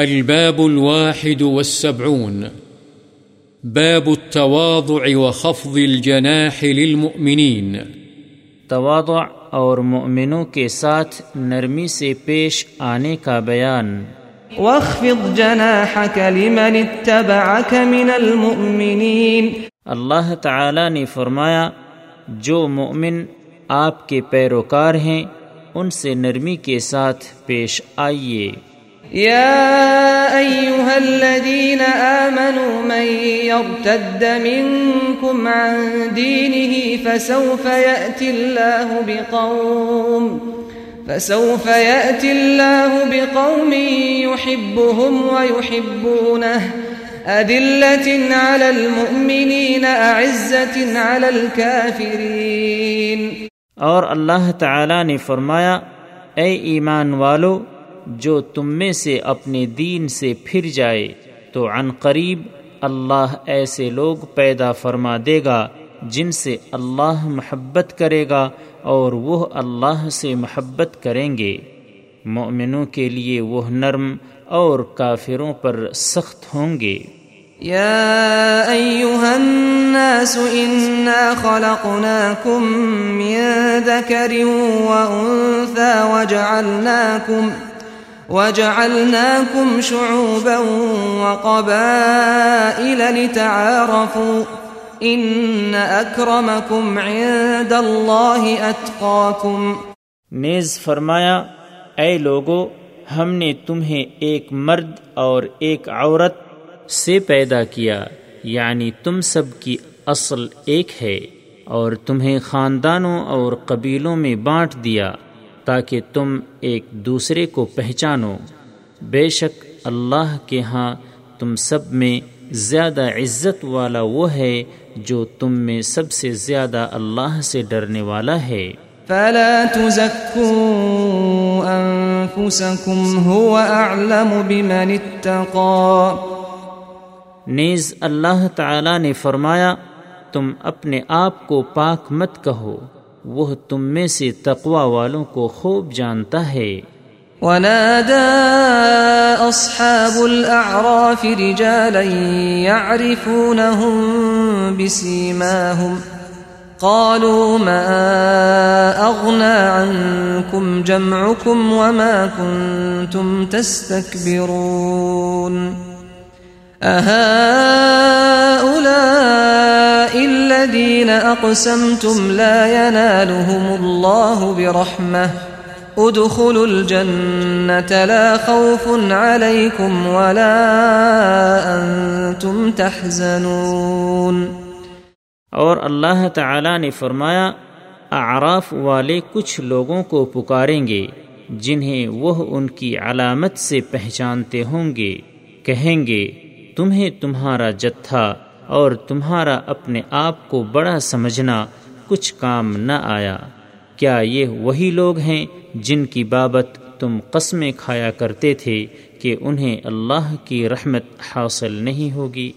الباب الواحد والسبعون. باب التواضع وخفض الجناح للمؤمنين. تواضع اور مؤمنوں کے ساتھ نرمی سے پیش آنے کا بیان۔ واخفض جناحك لمن اتبعك من المؤمنين۔ اللہ تعالی نے فرمایا جو مؤمن آپ کے پیروکار ہیں ان سے نرمی کے ساتھ پیش آئیے۔ يا أيها الذين آمنوا من يرتد منكم عن دينه فسوف يأتي الله بقوم فسوف يأتي الله بقوم يحبهم ويحبونه أذلة على المؤمنين، أعزة على الكافرين. اور اللہ تعالی نے فرمایا، اے ایمان والو جو تم میں سے اپنے دین سے پھر جائے تو عن قریب اللہ ایسے لوگ پیدا فرما دے گا جن سے اللہ محبت کرے گا اور وہ اللہ سے محبت کریں گے۔ مومنوں کے لیے وہ نرم اور کافروں پر سخت ہوں گے۔ يا أيها الناس إنا خلقناكم من ذكر وأنثى وجعلناكم وجعلناكم شعوبا وقبائل لتعارفوا إن أكرمكم عند الله أتقاكم نیز فرمایا، اے لوگو، ہم نے تمہیں ایک مرد اور ایک عورت سے پیدا کیا یعنی تم سب کی اصل ایک ہے، اور تمہیں خاندانوں اور قبیلوں میں بانٹ دیا۔ تاکہ تم ایک دوسرے کو پہچانو۔ بے شک اللہ کے ہاں تم سب میں زیادہ عزت والا وہ ہے جو تم میں سب سے زیادہ اللہ سے ڈرنے والا ہے۔ فلا تزكوا أنفسكم هو أعلم بمن اتقى۔ نیز اللہ تعالی نے فرمایا تم اپنے آپ کو پاک مت کہو۔ وہ تم میں سے تقوا والوں کو خوب جانتا ہے۔ ونادى أصحاب الأعراف رجالا يعرفونهم بسيماهم۔ قالوا ما أغنى عنكم جمعكم وما كنتم تستكبرون۔ أهؤلاء الذين أقسمتم لا ينالهم الله برحمة. ادخلوا الجنة لا خوف عليكم ولا أنتم تحزنون. اور اللہ تعالی نے فرمایا، اعراف والے کچھ لوگوں کو پکاریں گے، جنہیں وہ ان کی علامت سے پہچانتے ہوں گے، کہیں گے تمہیں تمہارا جتھا اور تمہارا اپنے آپ کو بڑا سمجھنا کچھ کام نہ آیا۔ کیا یہ وہی لوگ ہیں جن کی بابت تم قسمیں کھایا کرتے تھے کہ انہیں اللہ کی رحمت حاصل نہیں ہوگی؟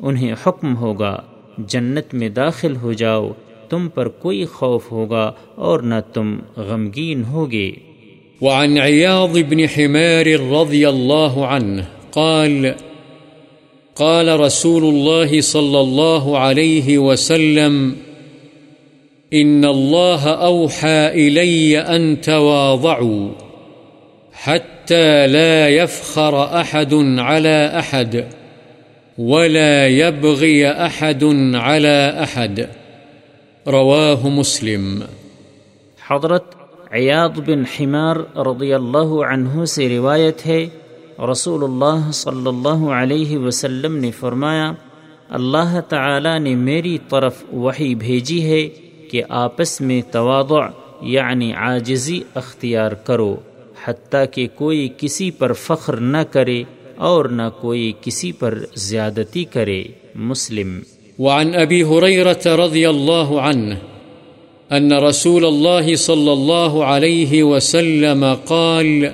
انہیں حکم ہوگا، جنت میں داخل ہو جاؤ، تم پر کوئی خوف ہوگا اور نہ تم غمگین ہوگے۔ وعن عياض بن حمار رضي الله عنه قال قال رسول الله صلى الله عليه وسلم إن الله أوحى إلي أن تواضعوا حتى لا يفخر أحد على أحد ولا يبغي أحد على أحد رواه مسلم۔ حضرت عیاض بن حمار رضی اللہ عنہ سے روایت ہے رسول اللہ صلی اللہ علیہ وسلم نے فرمایا اللہ تعالی نے میری طرف وہی بھیجی ہے کہ آپس میں تواضع یعنی عاجزی اختیار کرو حتیٰ کہ کوئی کسی پر فخر نہ کرے اور نہ کوئی کسی پر زیادتی کرے مسلم وعن ابی حریرت رضی اللہ عنہ ان رسول اللہ صلی اللہ علیہ وسلم قال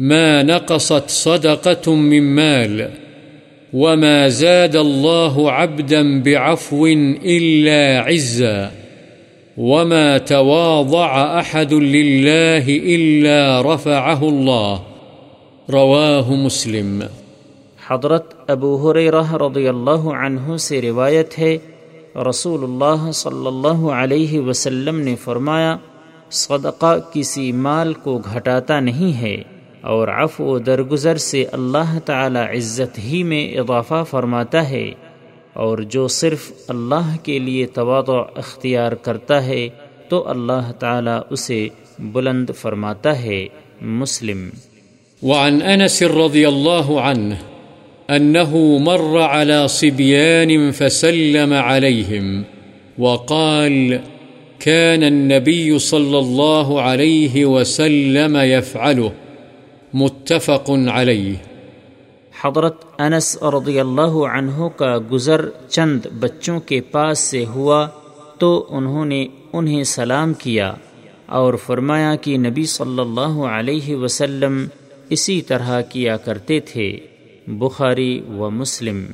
ما نقصت صدقة من مال وما زاد الله عبدا بعفو إلا عزا وما تواضع أحد لله إلا رفعه الله رواه مسلم حضرت ابو حریرہ رضی اللہ عنہ سے روایت ہے رسول اللہ صلی اللہ علیہ وسلم نے فرمایا، صدقہ کسی مال کو گھٹاتا نہیں ہے۔ اور عفو و درگزر سے اللہ تعالی عزت ہی میں اضافہ فرماتا ہے اور جو صرف اللہ کے لیے توادع اختیار کرتا ہے تو اللہ تعالی اسے بلند فرماتا ہے مسلم۔ وعن انس رضی اللہ عنہ أنه مر على صبيان فسلم عليهم وقال كان النبي صلى الله عليه وسلم يفعله متفق عليه حضرت انس رضی اللہ عنہ کا گزر چند بچوں کے پاس سے ہوا تو انہوں نے انہیں سلام کیا اور فرمایا کہ نبی صلی اللہ علیہ وسلم اسی طرح کیا کرتے تھے بخاري ومسلم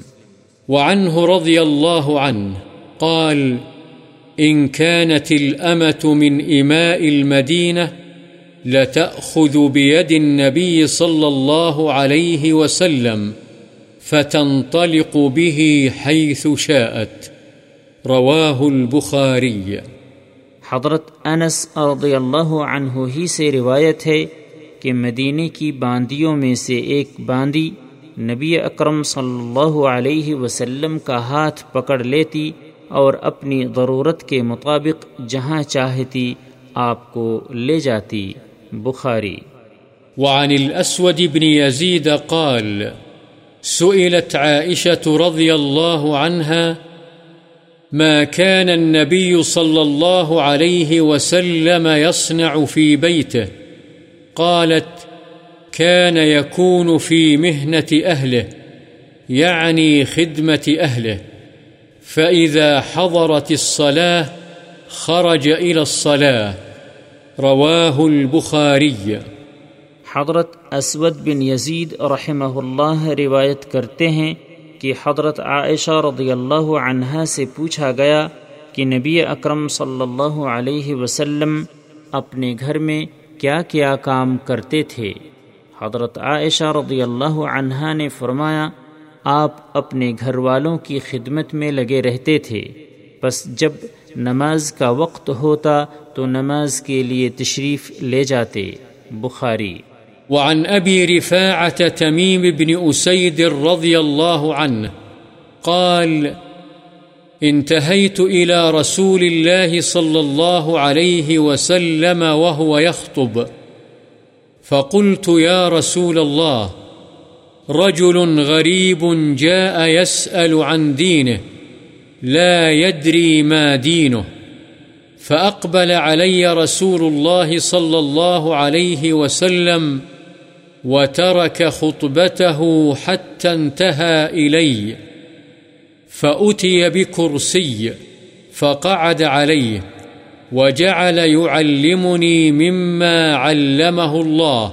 وعنه رضي الله عنه قال إن كانت الأمة من إماء المدينة لتأخذ بيد النبي صلى الله عليه وسلم فتنطلق به حيث شاءت. رواه البخاري. حضرت انس رضی اللہ عنہ ہی سے روایت ہے کہ مدینے کی باندیوں میں سے ایک باندی نبی اکرم صلی اللہ علیہ وسلم کا ہاتھ پکڑ لیتی اور اپنی ضرورت کے مطابق جہاں چاہتی آپ کو لے جاتی۔ بخاری۔ وعن الأسود بن يزيد قال، سئلت عائشة رضي الله عنها، ما كان النبي صلى الله عليه وسلم يصنع في بيته؟ قالت، كان يكون في مهنة أهله، يعني خدمة أهله، فإذا حضرت الصلاة خرج إلى الصلاة. رواه البخاري حضرت اسود بن یزید رحمہ اللہ روایت کرتے ہیں کہ حضرت عائشہ رضی اللہ عنہا سے پوچھا گیا کہ نبی اکرم صلی اللہ علیہ وسلم اپنے گھر میں کیا کیا کام کرتے تھے۔ حضرت عائشہ رضی اللہ عنہا نے فرمایا، آپ اپنے گھر والوں کی خدمت میں لگے رہتے تھے۔ بس جب نماز کا وقت ہوتا تو نماز کے لیے تشریف لے جاتے۔ بخاری۔ وعن ابی رفاعت تمیم بن اسید رضی اللہ عنہ قال، انتهيت إلى رسول الله صلى الله عليه وسلم وهو يخطب، فقلت يا رسول الله، رجل غريب جاء يسأل عن دينه لا يدري ما دينه، فأقبل علي رسول الله صلى الله عليه وسلم وترك خطبته حتى انتهى إلي، فأتي بكرسي فقعد عليه وجعل يعلمني مما علمه الله،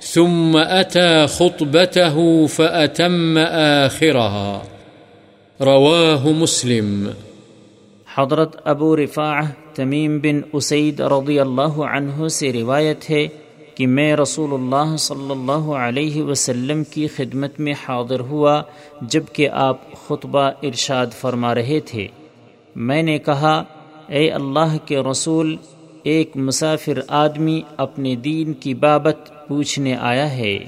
ثم أتى خطبته فأتم آخرها. رواه مسلم. حضرت ابو رفاع تمیم بن اسید رضی اللہ عنہ سے روایت ہے کہ میں رسول اللہ صلی اللہ علیہ وسلم کی خدمت میں حاضر ہوا جبکہ آپ خطبہ ارشاد فرما رہے تھے۔ میں نے کہا، اے اللہ کے رسول، ایک مسافر آدمی اپنے دین کی بابت پوچھنے آیا ہے۔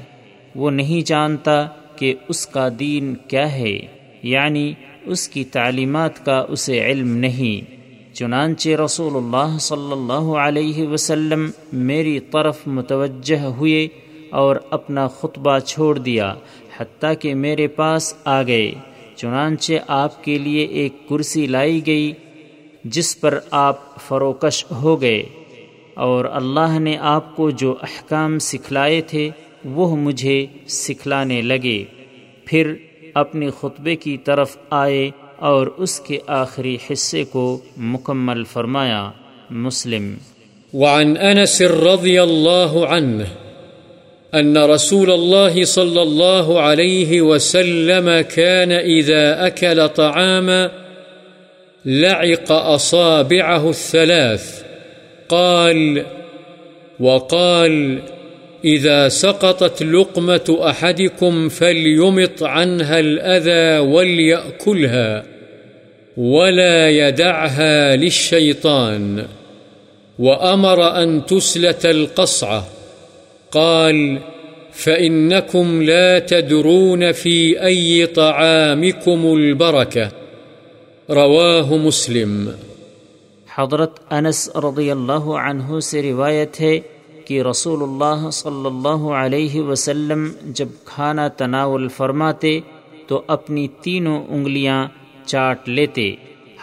وہ نہیں جانتا کہ اس کا دین کیا ہے۔ یعنی اس کی تعلیمات کا اسے علم نہیں۔ چنانچہ رسول اللہ صلی اللہ علیہ وسلم میری طرف متوجہ ہوئے اور اپنا خطبہ چھوڑ دیا حتیٰ کہ میرے پاس آ گئے۔ چنانچہ آپ کے لیے ایک کرسی لائی گئی جس پر آپ فروکش ہو گئے اور اللہ نے آپ کو جو احکام سکھلائے تھے وہ مجھے سکھلانے لگے۔ پھر اپنے خطبے کی طرف آئے اور اس کے آخری حصے کو مکمل فرمایا۔ مسلم۔ وعن انس رضی اللہ عنہ أن رسول الله صلى الله عليه وسلم كان إذا أكل طعاما لعق أصابعه الثلاث۔ قال، وقال إذا سقطت لقمة أحدكم فليمط عنها الأذى وليأكلها ولا يدعها للشيطان وأمر أن تسلت القصعة. قال فإنكم لا تدرون في أي طعامكم البركة. رواه مسلم. حضرت انس رضی اللہ عنہ سے روایت ہے کہ رسول اللہ صلی اللہ علیہ وسلم جب کھانا تناول فرماتے تو اپنی تینوں انگلیاں چاٹ لیتے۔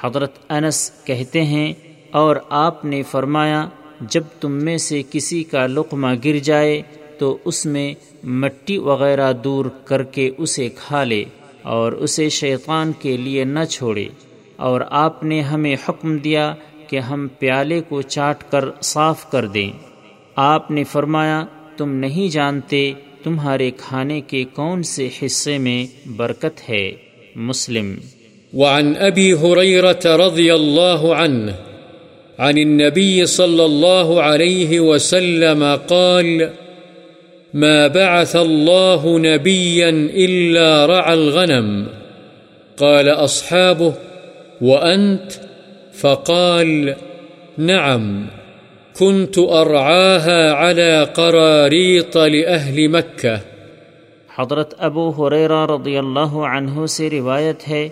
حضرت انس کہتے ہیں، اور آپ نے فرمایا، جب تم میں سے کسی کا لقمہ گر جائے تو اس میں مٹی وغیرہ دور کر کے اسے کھا لے اور اسے شیطان کے لیے نہ چھوڑے۔ اور آپ نے ہمیں حکم دیا کہ ہم پیالے کو چاٹ کر صاف کر دیں۔ آپ نے فرمایا، تم نہیں جانتے تمہارے کھانے کے کون سے حصے میں برکت ہے۔ مسلم۔ وعن ابی حریرت رضی اللہ عنہ، عن النبي صلى الله عليه وسلم قال، ما بعث الله نبيا إلا رعى الغنم قال أصحابه وأنت؟ فقال، نعم كنت أرعاها على قراريط لأهل مكة. حضرت ابو حریرہ رضی اللہ عنہ سے روایت ہے،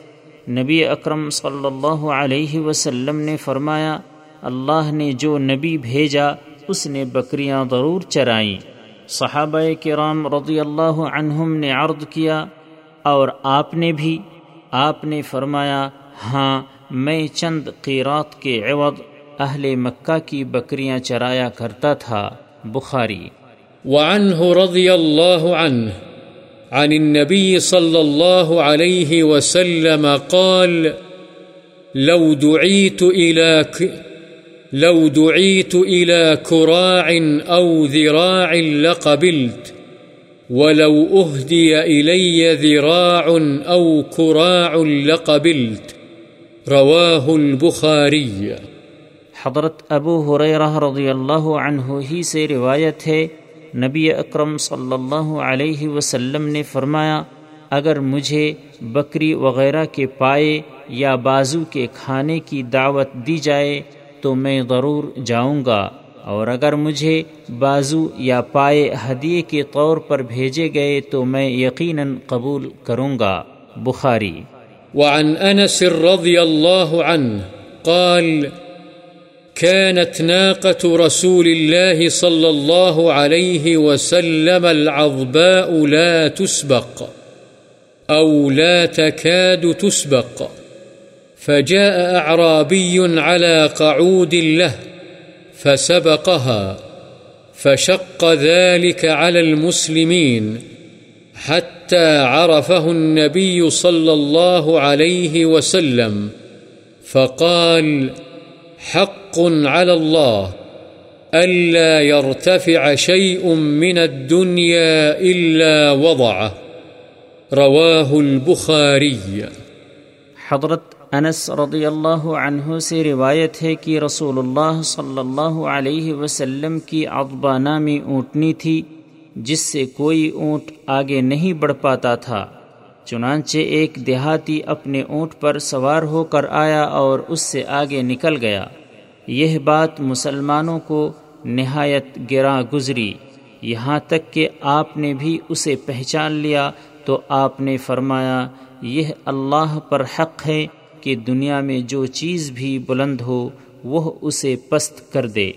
نبی اکرم صلی اللہ علیہ وسلم نے فرمایا، اللہ نے جو نبی بھیجا، اس نے بکریاں ضرور چرائیں۔ صحابہ کرام رضی اللہ عنہم نے عرض کیا، اور آپ نے بھی، آپ نے فرمایا ہاں میں چند قیرات کے عوض اہل مکہ کی بکریاں چرایا کرتا تھا، بخاری۔ وعنه رضي الله عنه عن النبي صلى الله عليه وسلم قال، لو دعيت إلى ك... لو دعيت إلى كراع أو ذراع لقبلت، ولو أهدي إلي ذراع أو كراع لقبلت۔ رواه البخاري حضرت ابو حریرہ رضی اللہ عنہ ہی سے روایت ہے، نبی اکرم صلی اللہ علیہ وسلم نے فرمایا، اگر مجھے بکری وغیرہ کے پائے یا بازو کے کھانے کی دعوت دی جائے تو میں ضرور جاؤں گا۔ اور اگر مجھے بازو یا پائے ہدیے کے طور پر بھیجے گئے تو میں یقیناً قبول کروں گا۔ بخاری۔ وعن انس رضی اللہ عنہ قال كانت ناقة رسول الله صلى الله عليه وسلم العظباء لا تسبق أو لا تكاد تسبق. فجاء أعرابي على قعود له فسبقها، فشق ذلك على المسلمين حتى عرفه النبي صلى الله عليه وسلم، فقال حق على الله، ألا يرتفع شيء من الدنيا إلا وضعه. رواه البخاري. حضرت انس رضی اللہ عنہ سے روایت ہے کہ رسول اللہ صلی اللہ علیہ وسلم کی عقبہ نامی اونٹنی تھی، جس سے کوئی اونٹ آگے نہیں بڑھ پاتا تھا۔ چنانچہ ایک دیہاتی اپنے اونٹ پر سوار ہو کر آیا اور اس سے آگے نکل گیا۔ یہ بات مسلمانوں کو نہایت گراں گزری۔ یہاں تک کہ آپ نے بھی اسے پہچان لیا تو آپ نے فرمایا، یہ اللہ پر حق ہے کہ دنیا میں جو چیز بھی بلند ہو، وہ اسے پست کر دے۔